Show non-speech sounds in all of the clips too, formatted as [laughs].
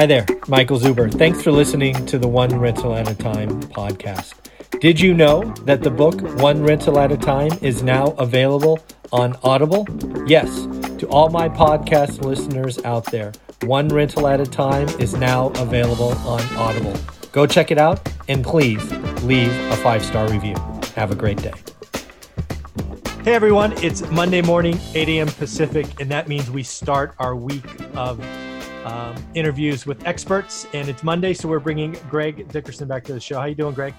Hi there, Michael Zuber. Thanks for listening to the One Rental at a Time podcast. Did you know that the book One Rental at a Time is now available on Audible? Yes, to all my podcast listeners out there, One Rental at a Time is now available on Audible. Go check it out and please leave a five star review. Have a great day. Hey everyone, it's Monday morning, 8 a.m. Pacific, and that means we start our week of um, interviews with experts. And it's Monday, so we're bringing Greg Dickerson back to the show. How you doing, Greg?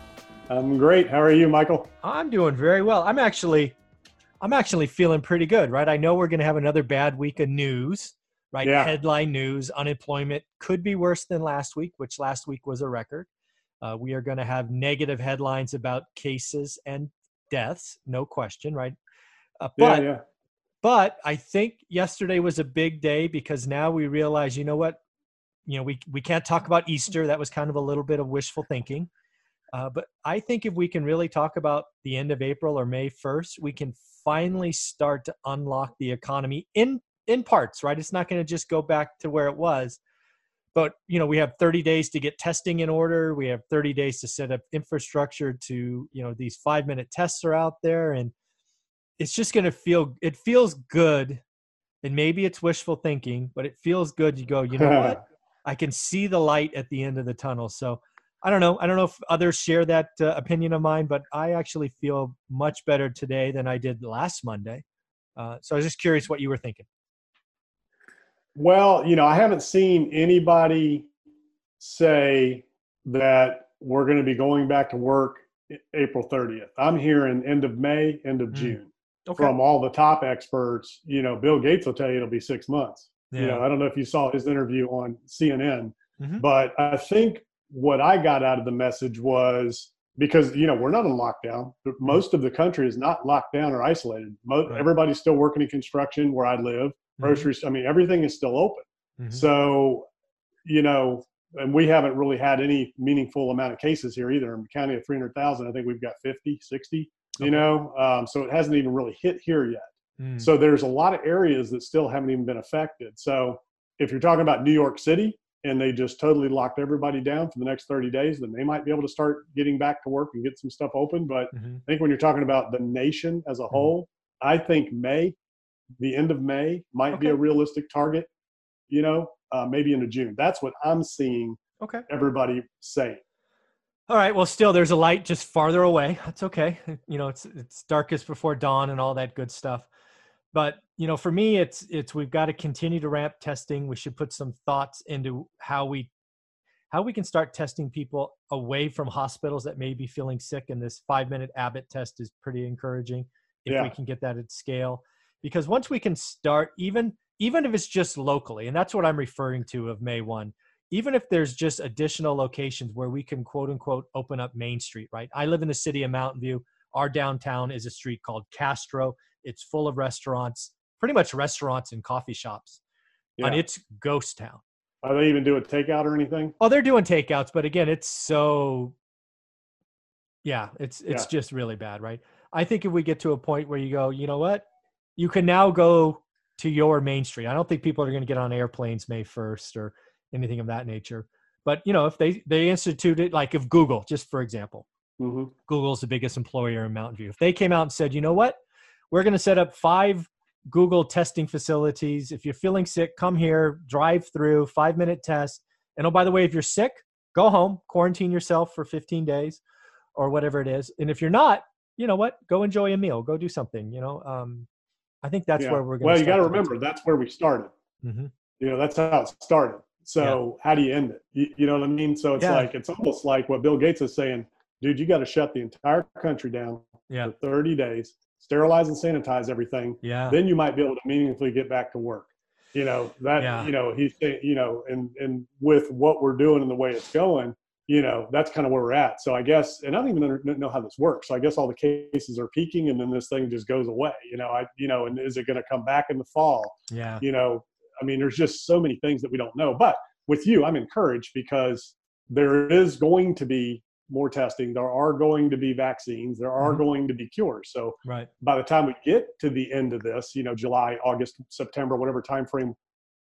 I'm great. How are you, Michael? I'm doing very well. I'm actually, I'm actually feeling pretty good, right? I know we're going to have another bad week of news, right? Yeah. Headline news: unemployment could be worse than last week, which last week was a record. Uh, we are going to have negative headlines about cases and deaths, no question, right? Uh, but yeah, yeah. But I think yesterday was a big day because now we realize, you know what, you know, we we can't talk about Easter. That was kind of a little bit of wishful thinking. Uh, but I think if we can really talk about the end of April or May first, we can finally start to unlock the economy in in parts. Right? It's not going to just go back to where it was. But you know, we have 30 days to get testing in order. We have 30 days to set up infrastructure. To you know, these five minute tests are out there, and it's just going to feel it feels good and maybe it's wishful thinking but it feels good. You go you know what? [laughs] I can see the light at the end of the tunnel. So i don't know. I don't know if others share that uh, opinion of mine but i actually feel much better today than i did last monday. Uh, so i was just curious what you were thinking. Well, you know, I haven't seen anybody say that we're going to be going back to work April 30th. I'm hearing end of May, end of Mm. June okay from all the top experts. You know, Bill Gates will tell you it'll be six months. You know, yeah I don't know if you saw his interview on CNN, Mhm. but I think what I got out of the message was because you know we're not in lockdown. but Most of the country is not locked down or isolated. Mo- Right. Everybody's still working in construction where I live. Mhm. Groceries. I mean, everything is still open. Mhm. So, you know, and we haven't really had any meaningful amount of cases here either. In the county of 300,000, I think we've got 50, 60, you Okay. know, um, so it hasn't even really hit here yet. Mm. So there's a lot of areas that still haven't even been affected. So if you're talking about New York City and they just totally locked everybody down for the next 30 days, then they might be able to start getting back to work and get some stuff open. But Mhm. I think when you're talking about the nation as a Mm-hmm. whole, I think May, the end of May, might be a realistic target. You know, uh, maybe into June. That's what I'm seeing okay everybody say. All right. Well, still, there's a light just farther away. That's okay. You know, it's it's darkest before dawn and all that good stuff. But you know, for me, it's it's we've got to continue to ramp testing. We should put some thoughts into how we how we can start testing people away from hospitals that may be feeling sick. And this five minute Abbott test is pretty encouraging if we can get that at scale. Because once we can start, even even if it's just locally, and that's what I'm referring to of May one even if there's just additional locations where we can quote unquote open up Main Street, right? I live in the city of Mountain View. Our downtown is a street called Castro. It's full of restaurants, pretty much restaurants and coffee shops. And it's ghost town. Are they even doing takeout or anything? Oh, they're doing takeouts, but again, it's so yeah, it's it's Yeah. just really bad, right? I think if we get to a point where you go, you know what? You can now go to your main street. I don't think people are going to get on airplanes May 1st or anything of that nature. But, you know, if they they instituted like if Google, just for example, hmm Google's the biggest employer in Mountain View. If they came out and said, you know what, we're going to set up five Google testing facilities. If you're feeling sick, come here, drive through, five minute test. And oh, by the way, if you're sick, go home, quarantine yourself for 15 days or whatever it is. And if you're not, you know what, go enjoy a meal, go do something. You know, um, I think that's Yeah. where we're going. Well, you got to remember that's where we started. hmm You know, that's how it started. So how do you end it? You, you know what I mean? So it's Yeah. like it's almost like what Bill Gates is saying, dude. You got to shut the entire country down Yeah, for 30 days, sterilize and sanitize everything. yeah, Then you might be able to meaningfully get back to work. You know that. Yeah. You know he's saying. You know, and and with what we're doing and the way it's going, you know that's kind of where we're at. So I guess, and I don't even under- know how this works. So I guess all the cases are peaking, and then this thing just goes away. You know, I you know, and is it going to come back in the fall? yeah, you know i mean there's just so many things that we don't know but with you i'm encouraged because there is going to be more testing there are going to be vaccines there are Mhm. going to be cures so right. by the time we get to the end of this you know july august september whatever time frame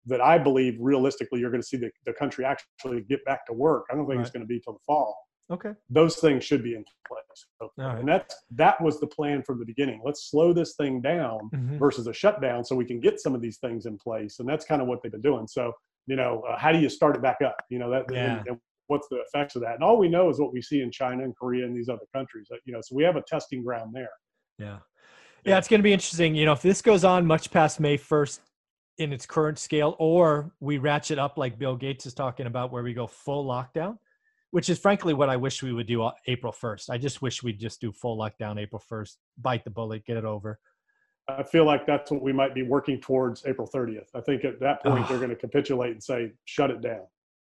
that I believe realistically you're going to see the, the country actually get back to work. I don't think right. it's going to be till the fall. Okay. Those things should be in place. Right. And that's that was the plan from the beginning. Let's slow this thing down mm-hmm. versus a shutdown so we can get some of these things in place. And that's kind of what they've been doing. So, you know, uh, how do you start it back up? You know, that yeah. and, and what's the effects of that? And all we know is what we see in China and Korea and these other countries. You know, so we have a testing ground there. Yeah. Yeah, it's going to be interesting. You know, if this goes on much past May 1st in its current scale, or we ratchet up like Bill Gates is talking about, where we go full lockdown, which is frankly what I wish we would do uh, April 1st. I just wish we'd just do full lockdown April 1st, bite the bullet, get it over. I feel like that's what we might be working towards April 30th. I think at that point, they're going to capitulate and say, shut it down.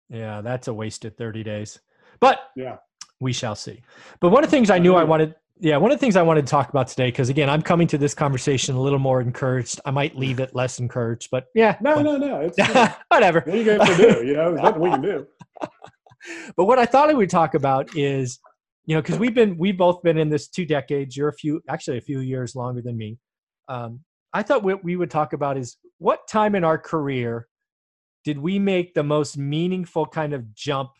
Yeah, that's a wasted 30 days. But yeah, we shall see. But one of the things I knew I wanted, yeah, one of the things I wanted to talk about today, because again, I'm coming to this conversation a little more encouraged. I might leave it less encouraged, but yeah. No, well, no, no. It's [laughs] whatever. What are you going to do? You know, nothing we can do. [laughs] but what I thought I would talk about is, you know, because we've been, we've both been in this two decades. You're a few, actually a few years longer than me. Um, I thought what we would talk about is what time in our career did we make the most meaningful kind of jump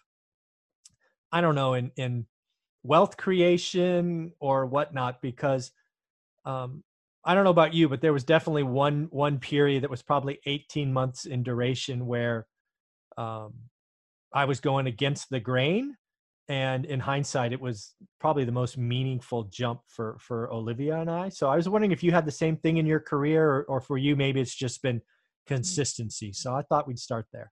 i don't know in in wealth creation or whatnot because um i don't know about you but there was definitely one one period that was probably 18 months in duration where um i was going against the grain and in hindsight it was probably the most meaningful jump for for olivia and i so i was wondering if you had the same thing in your career or, or for you maybe it's just been Mm-hmm. consistency. So I thought we'd start there.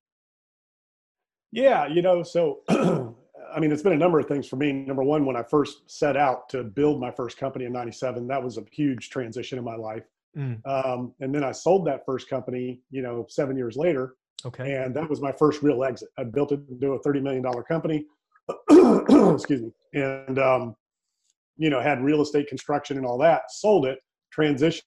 Yeah, you know, so [clears throat] I mean, it's been a number of things for me. Number one, when I first set out to build my first company in '97, that was a huge transition in my life. Mm. Um, and then I sold that first company, you know, seven years later. Okay. And that was my first real exit. I built it into a $30 million company. [clears throat] Excuse me. And, um, you know, had real estate construction and all that, sold it, transitioned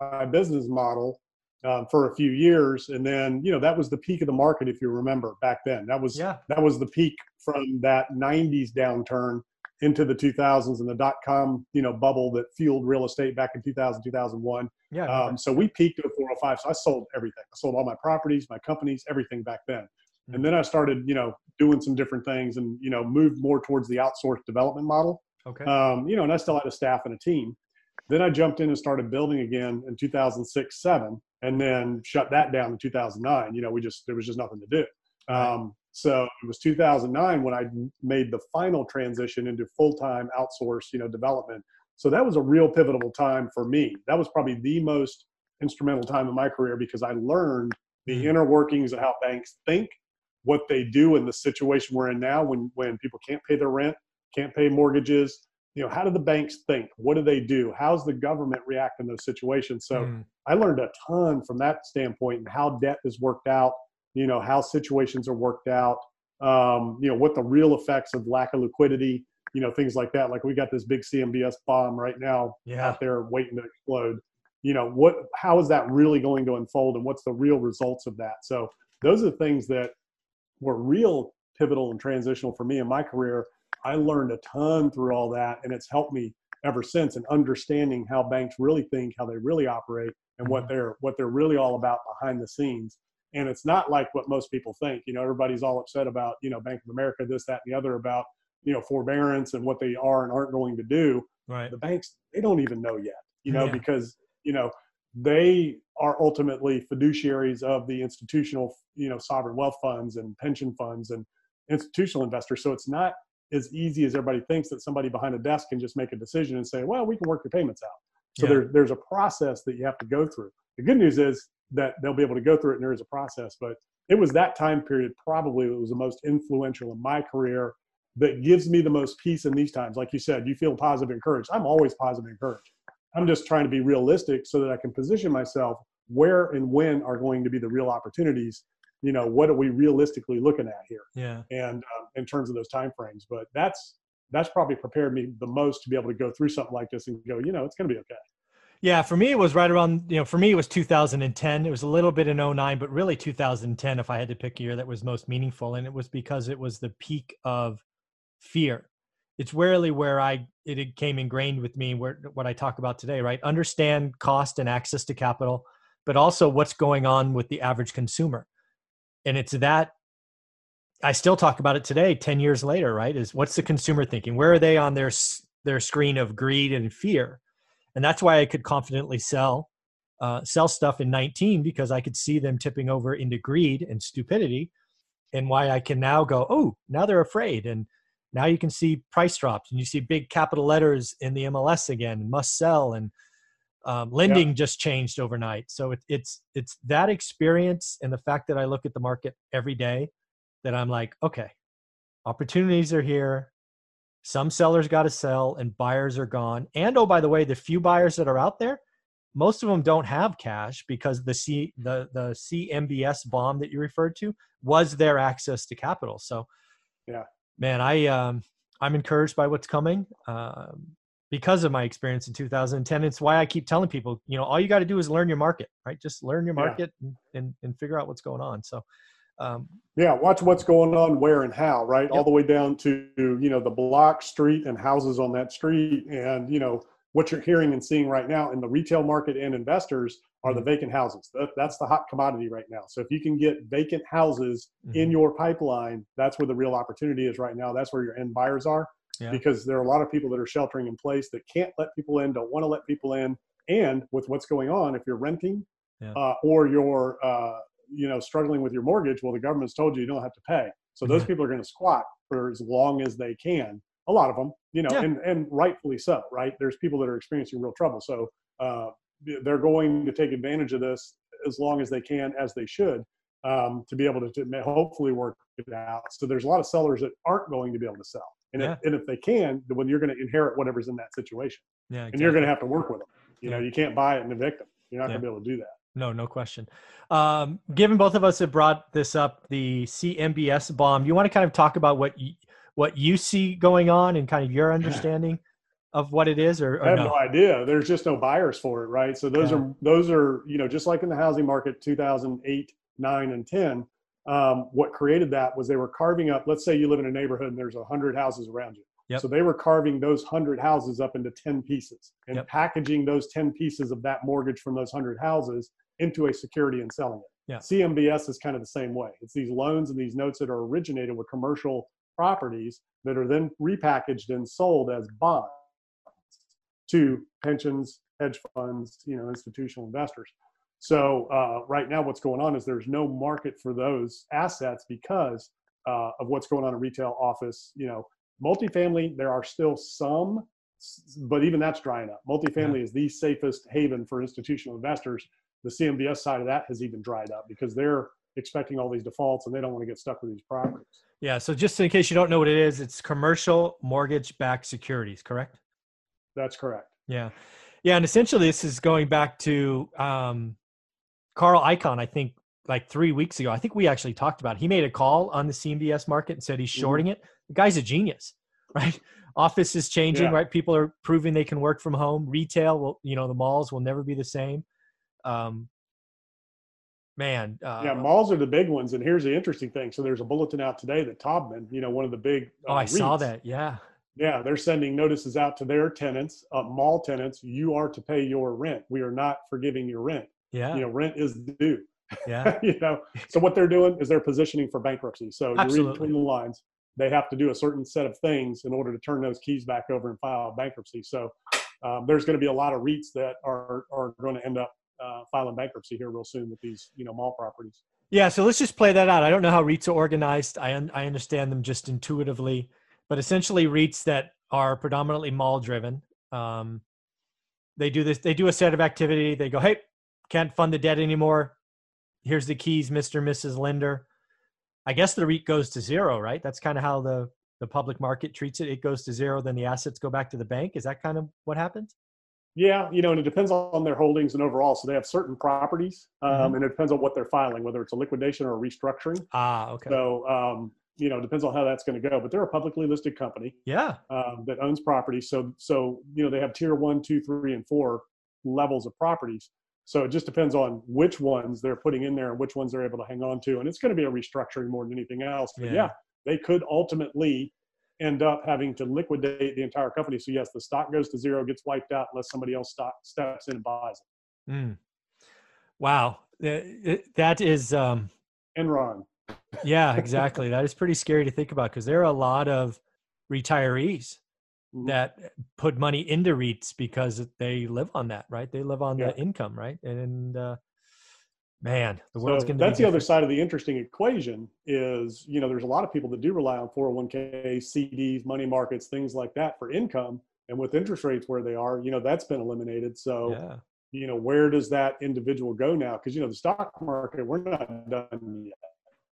my business model um, for a few years, and then you know that was the peak of the market, if you remember back then. That was yeah. that was the peak from that '90s downturn into the 2000s and the dot com you know bubble that fueled real estate back in 2000 2001. Yeah. Um, so we peaked at 405. So I sold everything. I sold all my properties, my companies, everything back then. Mm-hmm. And then I started you know doing some different things and you know moved more towards the outsourced development model. Okay. Um, you know, and I still had a staff and a team. Then I jumped in and started building again in 2006, seven, and then shut that down in 2009. You know, we just, there was just nothing to do. Um, so it was 2009 when I made the final transition into full-time outsource, you know, development. So that was a real pivotal time for me. That was probably the most instrumental time in my career because I learned the mm-hmm. inner workings of how banks think, what they do in the situation we're in now when when people can't pay their rent, can't pay mortgages, you know how do the banks think what do they do how's the government react in those situations so mm. i learned a ton from that standpoint and how debt is worked out you know how situations are worked out um, you know what the real effects of lack of liquidity you know things like that like we got this big cmbs bomb right now yeah. out there waiting to explode you know what how is that really going to unfold and what's the real results of that so those are the things that were real pivotal and transitional for me in my career I learned a ton through all that, and it's helped me ever since in understanding how banks really think, how they really operate, and what mm-hmm. they're what they're really all about behind the scenes. And it's not like what most people think. You know, everybody's all upset about you know Bank of America, this, that, and the other about you know forbearance and what they are and aren't going to do. Right. The banks they don't even know yet. You know, yeah. because you know they are ultimately fiduciaries of the institutional you know sovereign wealth funds and pension funds and institutional investors. So it's not as easy as everybody thinks that somebody behind a desk can just make a decision and say, well, we can work your payments out. So yeah. there, there's a process that you have to go through. The good news is that they'll be able to go through it and there is a process. But it was that time period probably that was the most influential in my career that gives me the most peace in these times. Like you said, you feel positive and encouraged. I'm always positive and encouraged. I'm just trying to be realistic so that I can position myself where and when are going to be the real opportunities you know what are we realistically looking at here yeah and um, in terms of those time frames but that's that's probably prepared me the most to be able to go through something like this and go you know it's going to be okay yeah for me it was right around you know for me it was 2010 it was a little bit in 09 but really 2010 if i had to pick a year that was most meaningful and it was because it was the peak of fear it's rarely where i it came ingrained with me where what i talk about today right understand cost and access to capital but also what's going on with the average consumer and it's that I still talk about it today, 10 years later, right? Is what's the consumer thinking? Where are they on their their screen of greed and fear? And that's why I could confidently sell uh, sell stuff in 19 because I could see them tipping over into greed and stupidity, and why I can now go, oh, now they're afraid, and now you can see price drops, and you see big capital letters in the MLS again, and must sell, and um, lending yeah. just changed overnight. So it, it's it's that experience and the fact that I look at the market every day that I'm like, okay, opportunities are here. Some sellers got to sell and buyers are gone. And oh, by the way, the few buyers that are out there, most of them don't have cash because the C the the CMBS bomb that you referred to was their access to capital. So, yeah, man, I um, I'm encouraged by what's coming um, because of my experience in 2010. It's why I keep telling people, you know, all you got to do is learn your market, right? Just learn your market yeah. and, and, and figure out what's going on. So, um, yeah, watch what's going on where and how, right? Yep. All the way down to you know the block, street, and houses on that street, and you know what you're hearing and seeing right now in the retail market and investors are the mm-hmm. vacant houses. That, that's the hot commodity right now. So if you can get vacant houses mm-hmm. in your pipeline, that's where the real opportunity is right now. That's where your end buyers are. Yeah. Because there are a lot of people that are sheltering in place that can't let people in, don't want to let people in, and with what's going on, if you're renting yeah. uh, or you're uh, you know struggling with your mortgage well the government's told you you don't have to pay. So those people are going to squat for as long as they can a lot of them you know yeah. and and rightfully so right? There's people that are experiencing real trouble. So uh, they're going to take advantage of this as long as they can as they should um, to be able to, to, hopefully work it out. So there's a lot of sellers that aren't going to be able to sell. And, yeah. if, and if they can when you're going to inherit whatever's in that situation. Yeah, exactly. and you're going to have to work with them you know you can't buy it and evict them you're not going to be able to do that no, no question. Um, given both of us have brought this up, the CMBS bomb, you want to kind of talk about what you, what you see going on and kind of your [clears throat] understanding of what it is, or, or I have no? no? idea. There's just no buyers for it, right? So those yeah. are those are you know just like in the housing market, 2008, nine, and ten. Um, what created that was they were carving up. Let's say you live in a neighborhood and there's a hundred houses around you. Yep. So they were carving those 100 houses up into 10 pieces and yep. packaging those 10 pieces of that mortgage from those 100 houses into a security and selling it. Yeah. CMBS is kind of the same way. It's these loans and these notes that are originated with commercial properties that are then repackaged and sold as bonds to pensions, hedge funds, you know, institutional investors. So uh, right now, what's going on is there's no market for those assets because uh, of what's going on in retail, office. You know, multifamily. There are still some, but even that's drying up. Multifamily yeah. is the safest haven for institutional investors the CMBS side of that has even dried up because they're expecting all these defaults and they don't want to get stuck with these properties. Yeah. So just in case you don't know what it is, it's commercial mortgage backed securities, correct? That's correct. Yeah. Yeah. And essentially this is going back to um, Carl Icahn, I think like three weeks ago. I think we actually talked about it. He made a call on the CMBS market and said he's mm-hmm. shorting mm-hmm. it. The guy's a genius, [laughs] right? Office is changing, yeah. right? People are proving they can work from home. Retail will, you know, the malls will never be the same um, man. Uh, yeah, malls are the big ones. And here's the interesting thing. So there's a bulletin out today that Taubman, you know, one of the big. Uh, oh, I REITs, saw that. Yeah. Yeah, they're sending notices out to their tenants, uh, mall tenants. You are to pay your rent. We are not forgiving your rent. Yeah. You know, rent is due. Yeah. [laughs] you know, so what they're doing is they're positioning for bankruptcy. So you read between the lines. They have to do a certain set of things in order to turn those keys back over and file bankruptcy. So um, there's going to be a lot of REITs that are are going to end up uh, filing bankruptcy here real soon with these you know mall properties. Yeah, so let's just play that out. I don't know how REITs are organized. I un- I understand them just intuitively, but essentially REITs that are predominantly mall driven. Um, they do this. They do a set of activity. They go, hey, can't fund the debt anymore. Here's the keys, Mister, Mrs. Lender. I guess the REIT goes to zero, right? That's kind of how the the public market treats it. It goes to zero, then the assets go back to the bank. Is that kind of what happens? Yeah, you know, and it depends on their holdings and overall. So they have certain properties, um, mm-hmm. and it depends on what they're filing, whether it's a liquidation or a restructuring. Ah, okay. So, um, you know, depends on how that's going to go. But they're a publicly listed company. Yeah. Um, that owns properties. So, so you know, they have tier one, two, three, and four levels of properties. So it just depends on which ones they're putting in there and which ones they're able to hang on to. And it's going to be a restructuring more than anything else. But yeah, yeah they could ultimately end up having to liquidate the entire company. So yes, the stock goes to zero, gets wiped out unless somebody else stock, steps in and buys it. Mm. Wow, that is um, Enron. yeah, exactly. That is pretty scary to think about because there are a lot of retirees. That put money into REITs because they live on that, right? They live on yeah. the income, right? And uh, man, the world's so going to. That's the other side of the interesting equation. Is you know, there's a lot of people that do rely on 401k, CDs, money markets, things like that for income, and with interest rates where they are, you know, that's been eliminated. So. Yeah. You know, where does that individual go now? Because you know, the stock market, we're not done yet.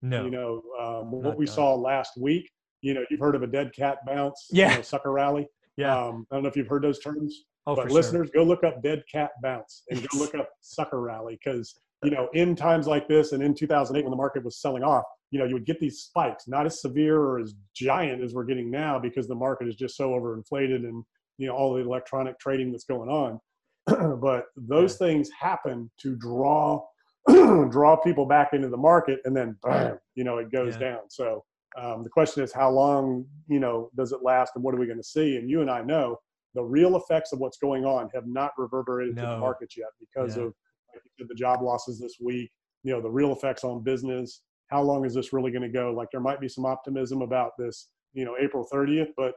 No. You know, um, what we done. saw last week you know, you've heard of a dead cat bounce, yeah, you know, sucker rally. Yeah. Um, I don't know if you've heard those terms, oh, but listeners, sure. go look up dead cat bounce and go look [laughs] up sucker rally because you know, in times like this and in 2008 when the market was selling off, you know, you would get these spikes, not as severe or as giant as we're getting now because the market is just so overinflated and you know all the electronic trading that's going on. [clears throat] but those yeah. things happen to draw [clears throat] draw people back into the market and then bam, you know it goes yeah. down so um, the question is, how long, you know, does it last, and what are we going to see? And you and I know the real effects of what's going on have not reverberated no. to the markets yet because yeah. of like said, the job losses this week. You know, the real effects on business. How long is this really going to go? Like, there might be some optimism about this, you know, April 30th, but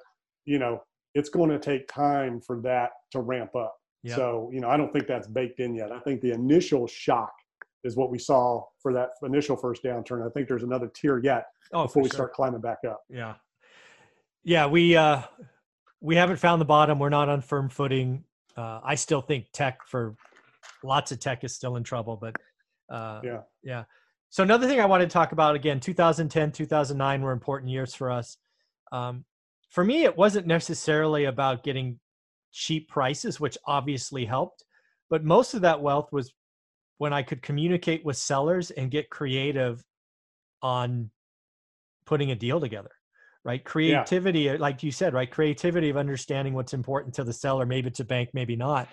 you know, it's going to take time for that to ramp up. Yep. So, you know, I don't think that's baked in yet. I think the initial shock is what we saw for that initial first downturn. I think there's another tier yet oh, before we sure. start climbing back up. Yeah. Yeah, we uh we haven't found the bottom. We're not on firm footing. Uh I still think tech for lots of tech is still in trouble, but uh yeah. Yeah. So another thing I wanted to talk about again, 2010, 2009 were important years for us. Um for me it wasn't necessarily about getting cheap prices, which obviously helped, but most of that wealth was when I could communicate with sellers and get creative on putting a deal together right creativity yeah. Uh, like you said right creativity of understanding what's important to the seller maybe it's a bank maybe not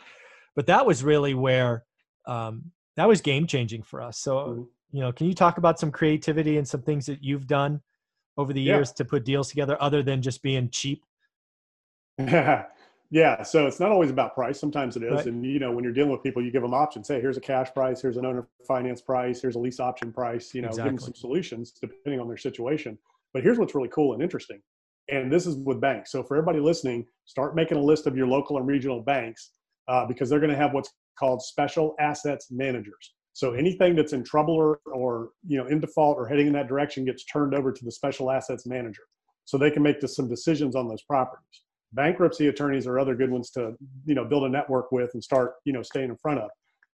but that was really where um, that was game changing for us so mm-hmm. you know can you talk about some creativity and some things that you've done over the years yeah. to put deals together other than just being cheap [laughs] yeah so it's not always about price sometimes it is right. and you know when you're dealing with people you give them options. Hey here's a cash price here's an owner finance price here's a lease option price you know exactly. give them some solutions depending on their situation. But here's what's really cool and interesting and this is with banks. So for everybody listening start making a list of your local and regional banks uh, because they're going to have what's called special assets managers. So anything that's in trouble or, or you know in default or heading in that direction gets turned over to the special assets manager so they can make some decisions on those properties bankruptcy attorneys are other good ones to you know build a network with and start you know staying in front of.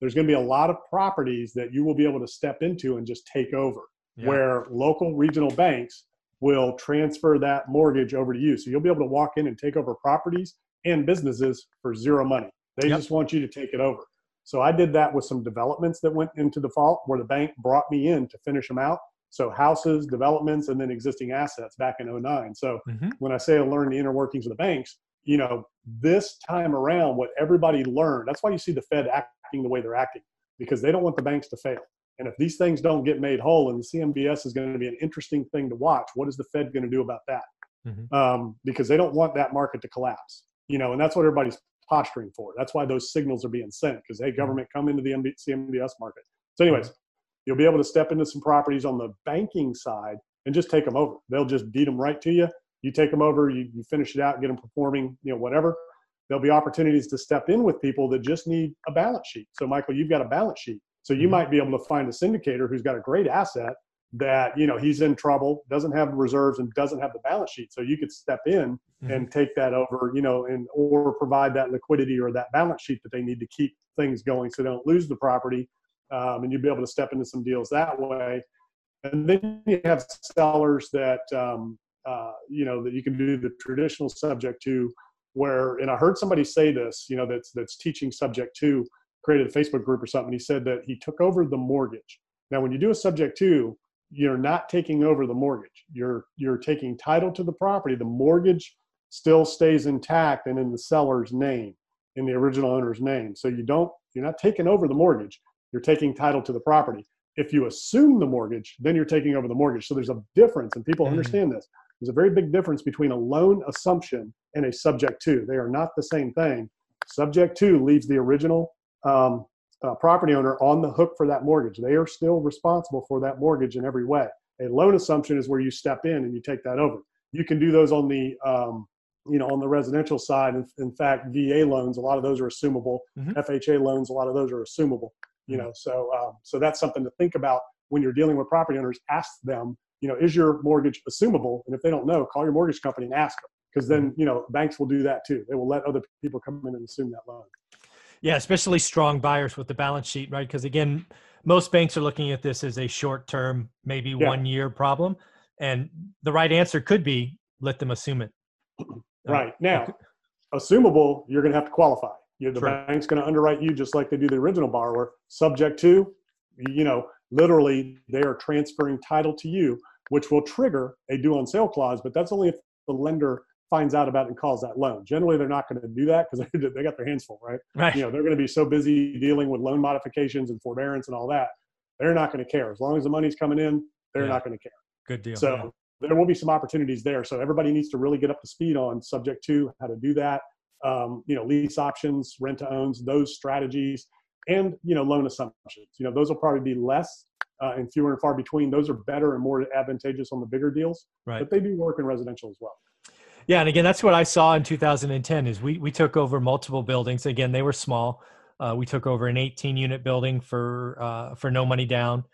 There's going to be a lot of properties that you will be able to step into and just take over yeah. where local regional banks will transfer that mortgage over to you. So you'll be able to walk in and take over properties and businesses for zero money. They yep. just want you to take it over. So i did that with some developments that went into default where the bank brought me in to finish them out so houses, developments, and then existing assets back in 09. So mm-hmm. when I say I learned the inner workings of the banks, you know, this time around, what everybody learned, that's why you see the Fed acting the way they're acting, because they don't want the banks to fail. And if these things don't get made whole, and the CMBS is going to be an interesting thing to watch, what is the Fed going to do about that? Mm-hmm. Um, because they don't want that market to collapse, you know, and that's what everybody's posturing for. That's why those signals are being sent because, hey, mm-hmm. government, come into the CMBS market. So, anyways, You'll be able to step into some properties on the banking side and just take them over. They'll just deed them right to you. You take them over, you, you finish it out, get them performing, you know, whatever. There'll be opportunities to step in with people that just need a balance sheet. So, Michael, you've got a balance sheet. So you mm-hmm. might be able to find a syndicator who's got a great asset that you know he's in trouble doesn't have reserves and doesn't have the balance sheet so you could step in mm-hmm. and take that over you know and or provide that liquidity or that balance sheet that they need to keep things going so they don't lose the property um, and you'd be able to step into some deals that way. And then you have sellers that um, uh, you know that you can do the traditional subject to, where and I heard somebody say this, you know, that's that's teaching subject to, created a Facebook group or something. He said that he took over the mortgage. Now, when you do a subject to, you're not taking over the mortgage. You're you're taking title to the property. The mortgage still stays intact and in the seller's name, in the original owner's name. So you don't you're not taking over the mortgage you're taking title to the property. If you assume the mortgage, then you're taking over the mortgage. So there's a difference, and people mm. understand this. There's a very big difference between a loan assumption and a subject to. They are not the same thing. Subject to leaves the original um, uh, property owner on the hook for that mortgage. They are still responsible for that mortgage in every way. A loan assumption is where you step in and you take that over. You can do those on the um, you know on the residential side. In, in, fact, VA loans, a lot of those are assumable. Mm-hmm. FHA loans, a lot of those are assumable. You mm-hmm. know, so um, so that's something to think about when you're dealing with property owners. Ask them, you know, is your mortgage assumable? And if they don't know, call your mortgage company and ask them because then mm-hmm. you know banks will do that too. They will let other people come in and assume that loan. Yeah, especially strong buyers with the balance sheet, right? Because again, most banks are looking at this as a short-term, maybe yeah. one-year problem, and the right answer could be let them assume it. [clears throat] Right now, assumable, you're going to have to qualify. You the True. bank's going to underwrite you just like they do the original borrower, subject to, you know, literally they are transferring title to you, which will trigger a due on sale clause, but that's only if the lender finds out about it and calls that loan. Generally, they're not going to do that because [laughs] they, they got their hands full, right? Right. You know, they're going to be so busy dealing with loan modifications and forbearance and all that. They're not going to care as long as the money's coming in. They're yeah. not going to care. Good deal. So yeah. there will be some opportunities there. So everybody needs to really get up to speed on subject to how to do that. Um, you know, lease options, rent to owns, those strategies, and you know, loan assumptions. You know, those will probably be less uh, and fewer and far between. Those are better and more advantageous on the bigger deals. Right. But they do work in residential as well. Yeah, and again, that's what I saw in 2010. Is we we took over multiple buildings. Again, they were small. Uh, we took over an 18 unit building for uh, for no money down,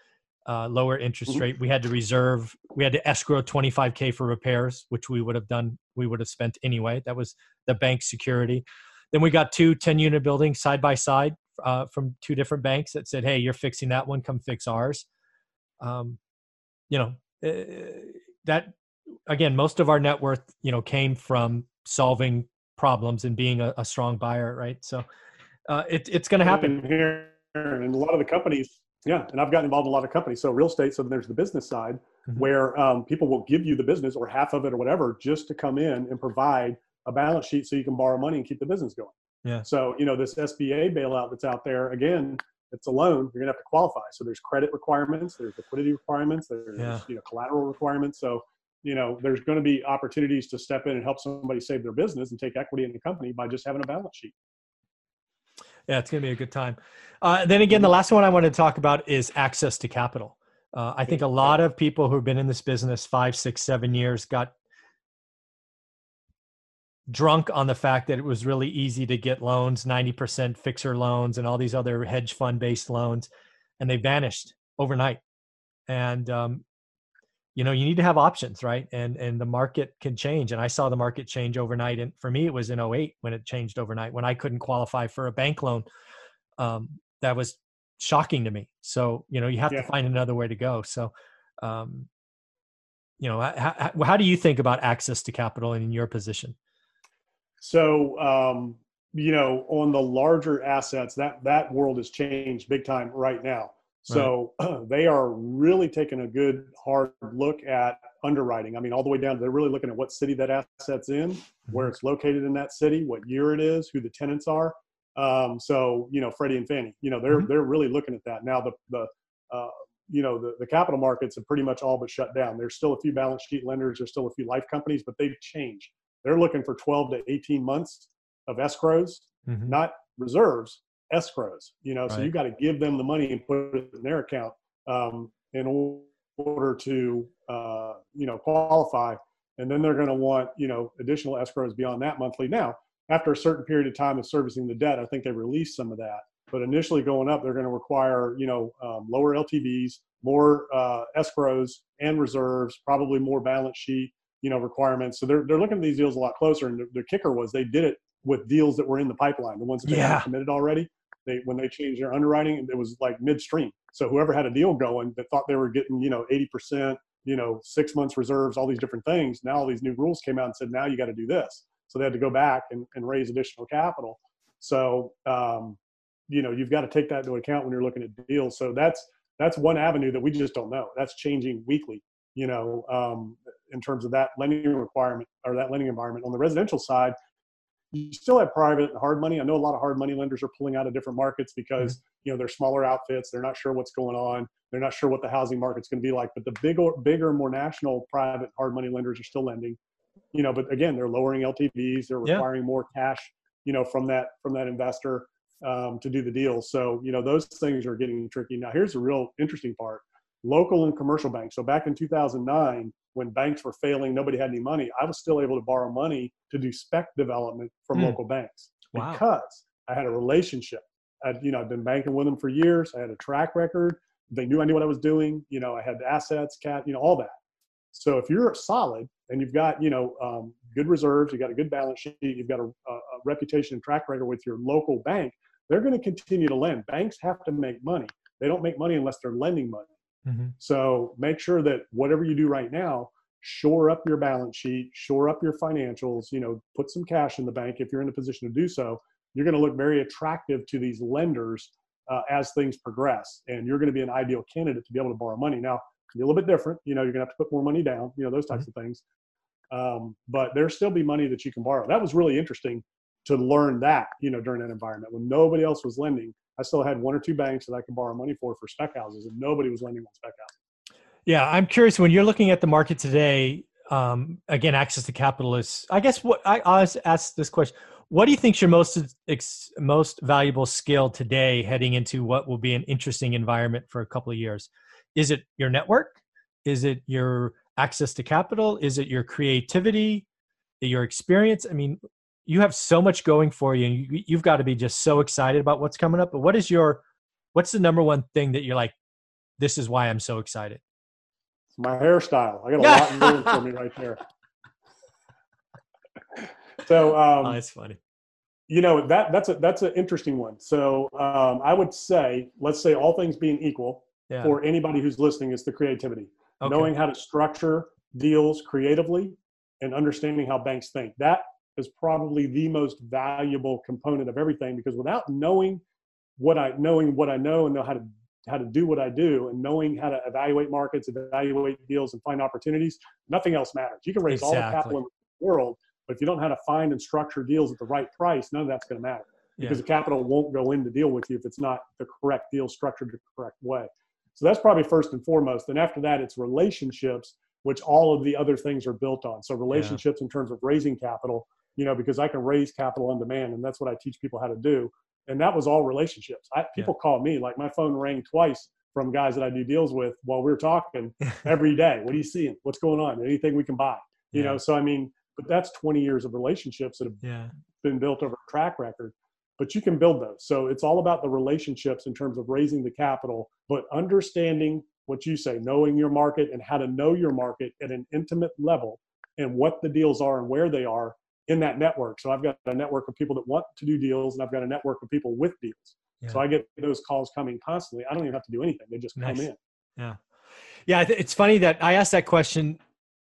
uh, lower interest mm-hmm. rate. We had to reserve. We had to escrow 25k for repairs, which we would have done. We would have spent anyway. That was the bank security. Then we got two 10 unit buildings side by side uh, from two different banks that said, "Hey, you're fixing that one. Come fix ours." Um, you know uh, that again, most of our net worth, you know, came from solving problems and being a, a strong buyer, right? So uh, it, it's going to happen here. And a lot of the companies, yeah, and I've gotten involved in a lot of companies. So real estate, so there's the business side mm-hmm. where um, people will give you the business or half of it or whatever just to come in and provide a balance sheet so you can borrow money and keep the business going. Yeah. So you know this SBA bailout that's out there again. It's a loan. You're gonna have to qualify. So there's credit requirements, there's liquidity requirements, there's yeah. you know collateral requirements. So you know, there's going to be opportunities to step in and help somebody save their business and take equity in the company by just having a balance sheet. Yeah, it's going to be a good time. Uh, then again, the last one I want to talk about is access to capital. Uh, I think a lot of people who've been in this business five, six, seven years got drunk on the fact that it was really easy to get loans, 90% fixer loans, and all these other hedge fund based loans, and they vanished overnight. And um, you know you need to have options right? And and the market can change and i saw the market change overnight and for me it was in 08 when it changed overnight when i couldn't qualify for a bank loan um, that was shocking to me. So you know you have yeah. to find another way to go. So um, you know how, how do you think about access to capital in your position? So um, you know on the larger assets that that world has changed big time right now so right. [clears throat] they are really taking a good hard look at underwriting. I mean, all the way down, they're really looking at what city that asset's in, where mm-hmm. it's located in that city, what year it is, who the tenants are. Um, so you know, Freddie and Fannie, you know, they're mm-hmm. they're really looking at that now. The the uh, you know the, the capital markets have pretty much all but shut down. There's still a few balance sheet lenders, there's still a few life companies, but they've changed. They're looking for 12 to 18 months of escrows, mm-hmm. not reserves, escrows. You know, right. so you got to give them the money and put it in their account um, in order to uh, you know qualify. And then they're going to want you know additional escrows beyond that monthly. Now, after a certain period of time of servicing the debt, I think they release some of that. But initially going up, they're going to require you know um, lower LTVs, more uh, escrows and reserves, probably more balance sheet you know requirements. So they're they're looking at these deals a lot closer. And the, the kicker was they did it with deals that were in the pipeline, the ones that they yeah. committed already. They when they changed their underwriting, it was like midstream. So whoever had a deal going that thought they were getting you know 80%, you know six months reserves, all these different things. Now all these new rules came out and said now you got to do this. So they had to go back and, and raise additional capital. So um, you know you've got to take that into account when you're looking at deals. So that's that's one avenue that we just don't know. That's changing weekly. You know, um, in terms of that lending requirement or that lending environment. On the residential side, you still have private and hard money. I know a lot of hard money lenders are pulling out of different markets because mm-hmm. you know they're smaller outfits. They're not sure what's going on. They're not sure what the housing market's going to be like. But the bigger, bigger, more national private hard money lenders are still lending. You know, but again, they're lowering LTVs. They're requiring yeah. more cash. You know, from that from that investor um, to do the deal. So you know those things are getting tricky. Now, here's the real interesting part. Local and commercial banks. So back in 2009, when banks were failing, nobody had any money. I was still able to borrow money to do spec development from mm. local banks wow. because I had a relationship. I'd, you know, I'd been banking with them for years. I had a track record. They knew I knew what I was doing. You know, I had assets, cat, you know, all that. So if you're solid and you've got, you know, um, good reserves, you've got a good balance sheet, you've got a, a reputation and track record with your local bank, they're going to continue to lend. Banks have to make money. They don't make money unless they're lending money. Mm-hmm. So make sure that whatever you do right now, shore up your balance sheet, shore up your financials, you know, put some cash in the bank if you're in a position to do so. You're going to look very attractive to these lenders uh, as things progress. And you're going to be an ideal candidate to be able to borrow money. Now, be a little bit different. You know, you're going to have to put more money down, you know, those types mm-hmm. of things. Um, but there still be money that you can borrow. That was really interesting to learn that, you know, during that environment when nobody else was lending. I still had one or two banks that I could borrow money for for spec houses, and nobody was lending on spec houses. Yeah, I'm curious when you're looking at the market today. Um, again, access to capital is. I guess what I always ask this question: What do you think is your most most valuable skill today, heading into what will be an interesting environment for a couple of years? Is it your network? Is it your access to capital? Is it your creativity? Your experience? I mean, you have so much going for you and you, have got to be just so excited about what's coming up but what is your what's the number one thing that you're like this is why i'm so excited it's my hairstyle. I got a lot going for me right there. [laughs] So um oh, that's funny. you know that that's a that's an interesting one. So um, i would say let's say all things being equal yeah. for anybody who's listening is the creativity. Okay. knowing how to structure deals creatively and understanding how banks think. That is probably the most valuable component of everything because without knowing what I knowing what I know and know how to how to do what I do and knowing how to evaluate markets, evaluate deals, and find opportunities, nothing else matters. You can raise exactly. all the capital in the world, but if you don't know how to find and structure deals at the right price, none of that's going to matter because yeah. the capital won't go in to deal with you if it's not the correct deal structured the correct way. So that's probably first and foremost. And after that, it's relationships, which all of the other things are built on. So relationships yeah. in terms of raising capital, you know, because I can raise capital on demand, and that's what I teach people how to do. And that was all relationships. I, people yeah. call me like my phone rang twice from guys that I do deals with while we are talking [laughs] every day. What are you seeing? What's going on? Anything we can buy? You yeah. know, so I mean, but that's 20 years of relationships that have yeah. been built over a track record. But you can build those. So it's all about the relationships in terms of raising the capital, but understanding what you say, knowing your market and how to know your market at an intimate level and what the deals are and where they are in that network. So I've got a network of people that want to do deals, and I've got a network of people with deals. Yeah. So I get those calls coming constantly. I don't even have to do anything; they just nice. come in. Yeah, yeah. It's funny that I asked that question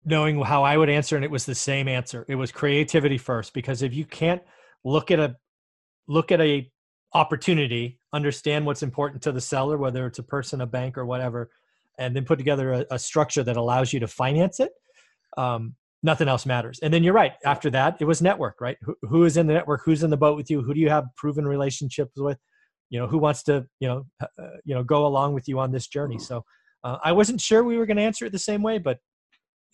knowing how I would answer, and it was the same answer. It was creativity first, because if you can't look at a look at a opportunity, understand what's important to the seller, whether it's a person, a bank, or whatever, and then put together a, a structure that allows you to finance it. Um, nothing else matters. And then you're right. After that, it was network, right? Who, who is in the network? Who's in the boat with you? Who do you have proven relationships with? You know, who wants to, you know, uh, you know, go along with you on this journey. So uh, I wasn't sure we were going to answer it the same way, but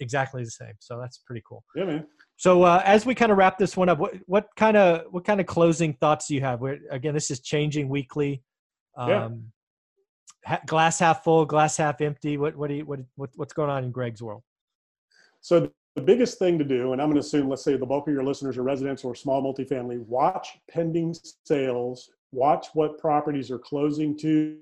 exactly the same. So that's pretty cool. Yeah, man. So uh, as we kind of wrap this one up, what, what kind of what kind of closing thoughts do you have? Where again, this is changing weekly. Um, yeah. Ha- glass half full, glass half empty. What what do you what, what what's going on in Greg's world? So the biggest thing to do, and I'm going to assume, let's say the bulk of your listeners are residential or small multifamily, watch pending sales, watch what properties are closing to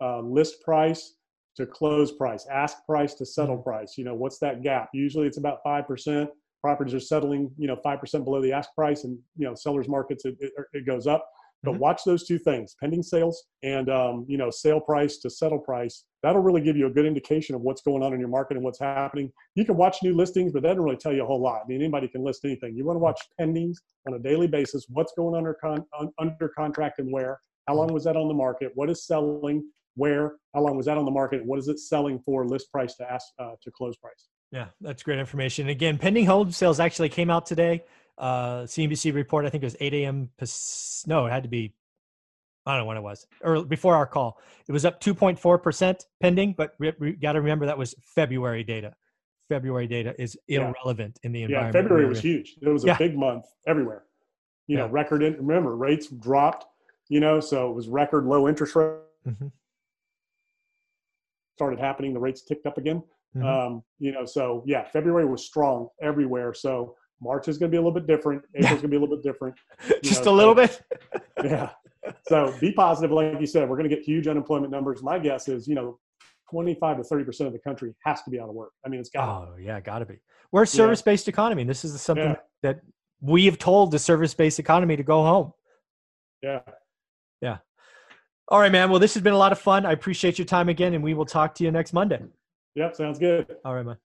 uh, list price to close price, ask price to settle mm-hmm. price. You know, what's that gap? Usually it's about 5%. Properties are settling, you know, 5% below the ask price and, you know, sellers markets, it, it, it goes up. But mm-hmm. watch those two things: pending sales and um, you know sale price to settle price. That'll really give you a good indication of what's going on in your market and what's happening. You can watch new listings, but that doesn't really tell you a whole lot. I mean, anybody can list anything. You want to watch pendings on a daily basis. What's going under con- under contract and where? How long was that on the market? What is selling? Where? How long was that on the market? What is it selling for? List price to ask uh, to close price. Yeah, that's great information. Again, pending home sales actually came out today uh, CNBC report. I think it was 8 a.m. No, it had to be. I don't know when it was, or before our call. It was up 2.4 percent pending, but we, we got to remember that was February data. February data is irrelevant yeah. in the environment. Yeah, February was huge. It was a yeah. big month everywhere. You yeah. know, record. In, remember, rates dropped. You know, so it was record low interest rate. Mm-hmm. started happening, the rates ticked up again. Mhm. Um, you know, so yeah, February was strong everywhere. So March is going to be a little bit different. [laughs] April's going to be a little bit different. Just know, a little so- bit. [laughs] Yeah. So be positive, like you said. We're going to get huge unemployment numbers. My guess is, you know, 25 to 30 percent of the country has to be out of work. I mean, it's got. Oh yeah, gotta be. We're a service-based economy. and This is something Yeah. that we have told the service-based economy to go home. Yeah. Yeah. All right, man. Well, this has been a lot of fun. I appreciate your time again, and we will talk to you next Monday. Yep. Sounds good. All right, man.